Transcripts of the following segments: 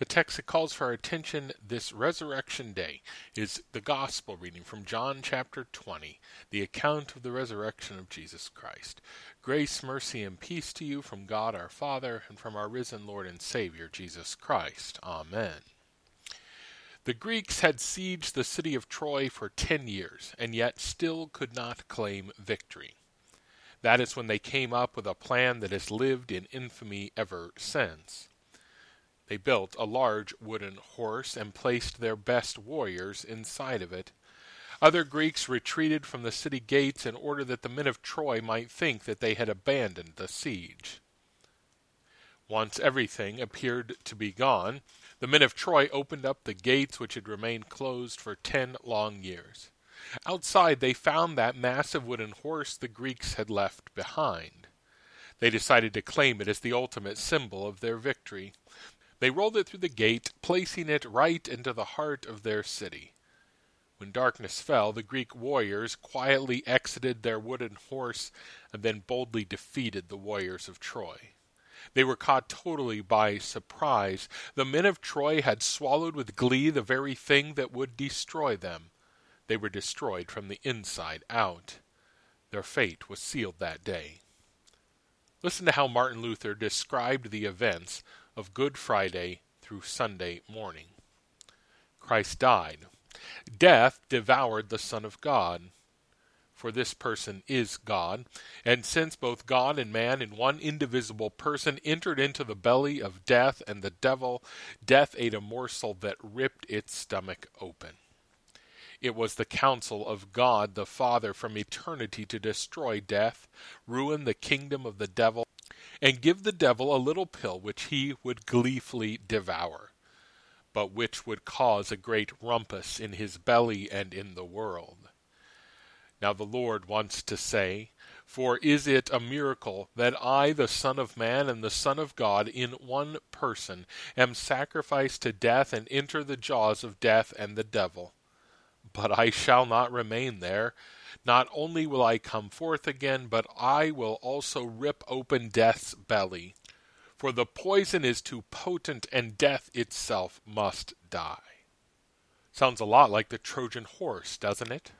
The text that calls for our attention this resurrection day is the gospel reading from John chapter 20, the account of the resurrection of Jesus Christ. Grace, mercy, and peace to you from God our Father and from our risen Lord and Savior Jesus Christ. Amen. The Greeks had sieged the city of Troy for ten years, and yet still could not claim victory. That is when they came up with a plan that has lived in infamy ever since. They built a large wooden horse and placed their best warriors inside of it. Other Greeks retreated from the city gates in order that the men of Troy might think that they had abandoned the siege. Once everything appeared to be gone, the men of Troy opened up the gates which had remained closed for ten long years. Outside, they found that massive wooden horse the Greeks had left behind. They decided to claim it as the ultimate symbol of their victory. They rolled it through the gate, placing it right into the heart of their city. When darkness fell, the Greek warriors quietly exited their wooden horse and then boldly defeated the warriors of Troy. They were caught totally by surprise. The men of Troy had swallowed with glee the very thing that would destroy them. They were destroyed from the inside out. Their fate was sealed that day. Listen to how Martin Luther described the events of Good Friday through Sunday morning. Christ died. Death devoured the Son of God. For this person is God. And since both God and man in one indivisible person entered into the belly of death and the devil, death ate a morsel that ripped its stomach open. It was the counsel of God the Father from eternity to destroy death, ruin the kingdom of the devil, and give the devil a little pill which he would gleefully devour, but which would cause a great rumpus in his belly and in the world. Now the Lord wants to say, For is it a miracle that I, the Son of Man and the Son of God, in one person, am sacrificed to death and enter the jaws of death and the devil? But I shall not remain there not only will I come forth again, but I will also rip open death's belly. For the poison is too potent, and death itself must die. Sounds a lot like the Trojan horse, doesn't it?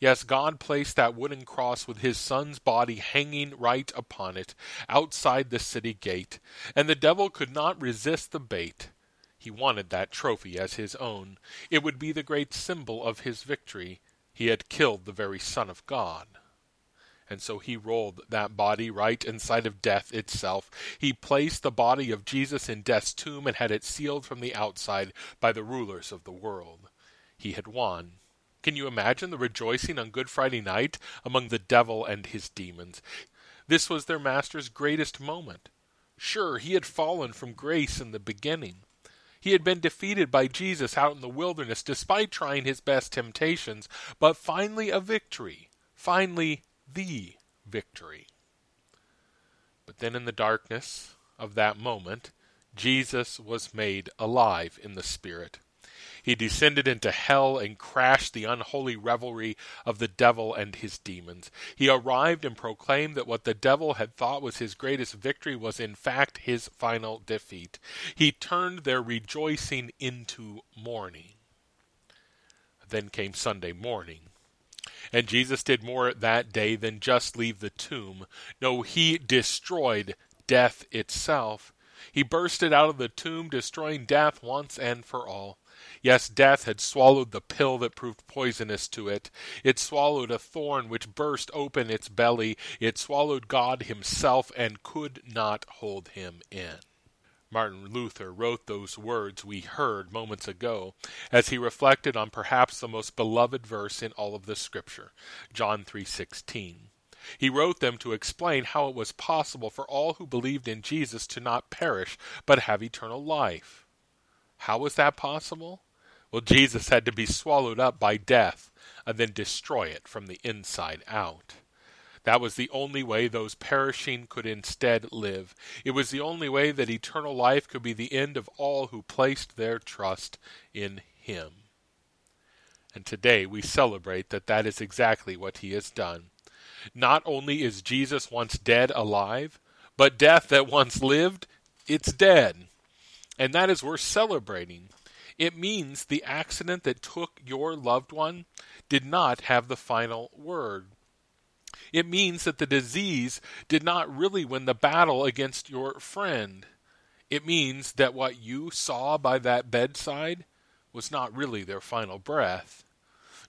Yes, God placed that wooden cross with his son's body hanging right upon it, outside the city gate, and the devil could not resist the bait. He wanted that trophy as his own. It would be the great symbol of his victory. He had killed the very Son of God. And so he rolled that body right inside of death itself. He placed the body of Jesus in death's tomb and had it sealed from the outside by the rulers of the world. He had won. Can you imagine the rejoicing on Good Friday night among the devil and his demons? This was their master's greatest moment. Sure, he had fallen from grace in the beginning. He had been defeated by Jesus out in the wilderness despite trying his best temptations, but finally a victory. Finally, the victory. But then in the darkness of that moment, Jesus was made alive in the Spirit. He descended into hell and crashed the unholy revelry of the devil and his demons. He arrived and proclaimed that what the devil had thought was his greatest victory was in fact his final defeat. He turned their rejoicing into mourning. Then came Sunday morning. And Jesus did more that day than just leave the tomb. No, he destroyed death itself. He bursted out of the tomb, destroying death once and for all. Yes, death had swallowed the pill that proved poisonous to it. It swallowed a thorn which burst open its belly. It swallowed God Himself and could not hold Him in. Martin Luther wrote those words we heard moments ago as he reflected on perhaps the most beloved verse in all of the scripture, John 3:16. He wrote them to explain how it was possible for all who believed in Jesus to not perish but have eternal life. How was that possible? Well, Jesus had to be swallowed up by death and then destroy it from the inside out. That was the only way those perishing could instead live. It was the only way that eternal life could be the end of all who placed their trust in Him. And today we celebrate that that is exactly what He has done. Not only is Jesus once dead alive, but death that once lived, it's dead. and that is worth celebrating. It means the accident that took your loved one did not have the final word. It means that the disease did not really win the battle against your friend. It means that what you saw by that bedside was not really their final breath.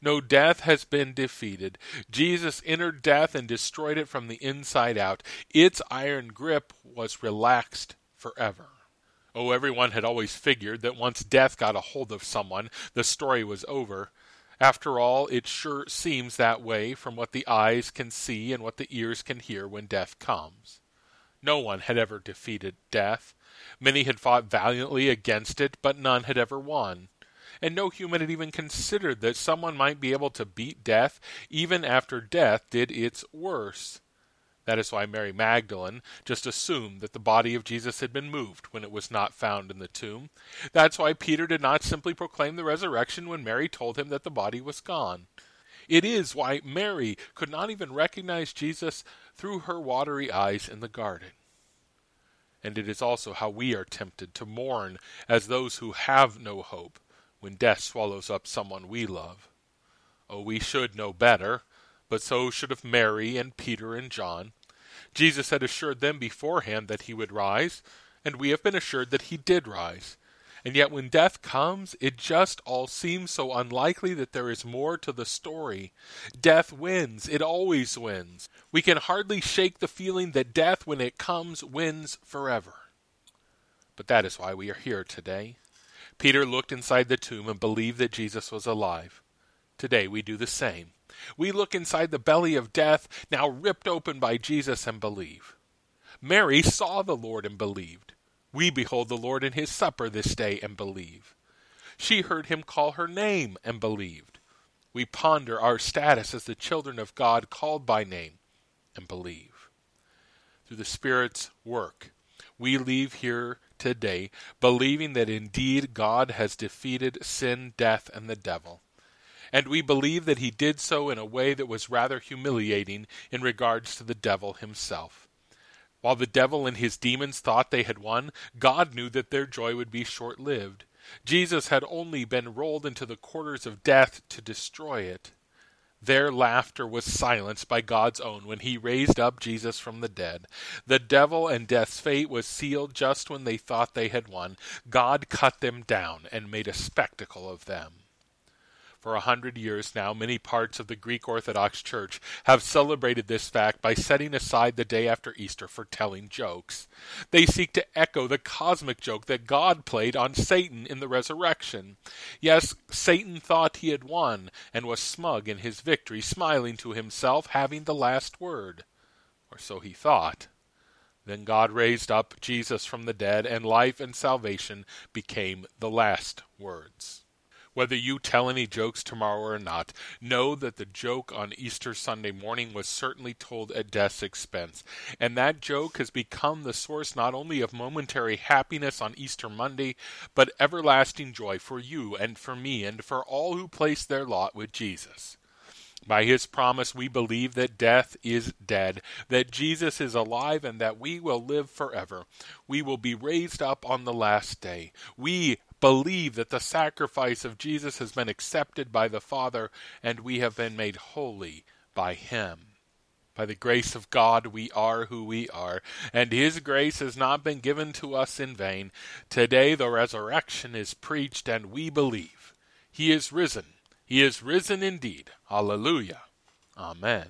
No, death has been defeated. Jesus entered death and destroyed it from the inside out. Its iron grip was relaxed forever. Oh, everyone had always figured that once death got a hold of someone, the story was over. After all, it sure seems that way from what the eyes can see and what the ears can hear when death comes. No one had ever defeated death. Many had fought valiantly against it, but none had ever won. And no human had even considered that someone might be able to beat death even after death did its worst. That is why Mary Magdalene just assumed that the body of Jesus had been moved when it was not found in the tomb. That's why Peter did not simply proclaim the resurrection when Mary told him that the body was gone. It is why Mary could not even recognize Jesus through her watery eyes in the garden. And it is also how we are tempted to mourn as those who have no hope when death swallows up someone we love. Oh, we should know better but so should have Mary and Peter and John. Jesus had assured them beforehand that he would rise, and we have been assured that he did rise. And yet, when death comes, it just all seems so unlikely that there is more to the story. Death wins, it always wins. We can hardly shake the feeling that death, when it comes, wins forever. But that is why we are here today. Peter looked inside the tomb and believed that Jesus was alive. Today we do the same. We look inside the belly of death, now ripped open by Jesus, and believe. Mary saw the Lord and believed. We behold the Lord in his supper this day and believe. She heard him call her name and believed. We ponder our status as the children of God called by name and believe. Through the Spirit's work, we leave here today believing that indeed God has defeated sin, death, and the devil and we believe that he did so in a way that was rather humiliating in regards to the devil himself. While the devil and his demons thought they had won, God knew that their joy would be short lived. Jesus had only been rolled into the quarters of death to destroy it. Their laughter was silenced by God's own when he raised up Jesus from the dead. The devil and death's fate was sealed just when they thought they had won. God cut them down and made a spectacle of them. For a hundred years now, many parts of the Greek Orthodox Church have celebrated this fact by setting aside the day after Easter for telling jokes. They seek to echo the cosmic joke that God played on Satan in the resurrection. Yes, Satan thought he had won and was smug in his victory, smiling to himself, having the last word. Or so he thought. Then God raised up Jesus from the dead, and life and salvation became the last words. Whether you tell any jokes tomorrow or not, know that the joke on Easter Sunday morning was certainly told at death's expense. And that joke has become the source not only of momentary happiness on Easter Monday, but everlasting joy for you and for me and for all who place their lot with Jesus. By his promise, we believe that death is dead, that Jesus is alive, and that we will live forever. We will be raised up on the last day. We believe that the sacrifice of Jesus has been accepted by the Father and we have been made holy by Him. By the grace of God, we are who we are, and His grace has not been given to us in vain. Today, the resurrection is preached, and we believe. He is risen. He is risen indeed. Hallelujah. Amen.